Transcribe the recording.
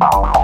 Oh.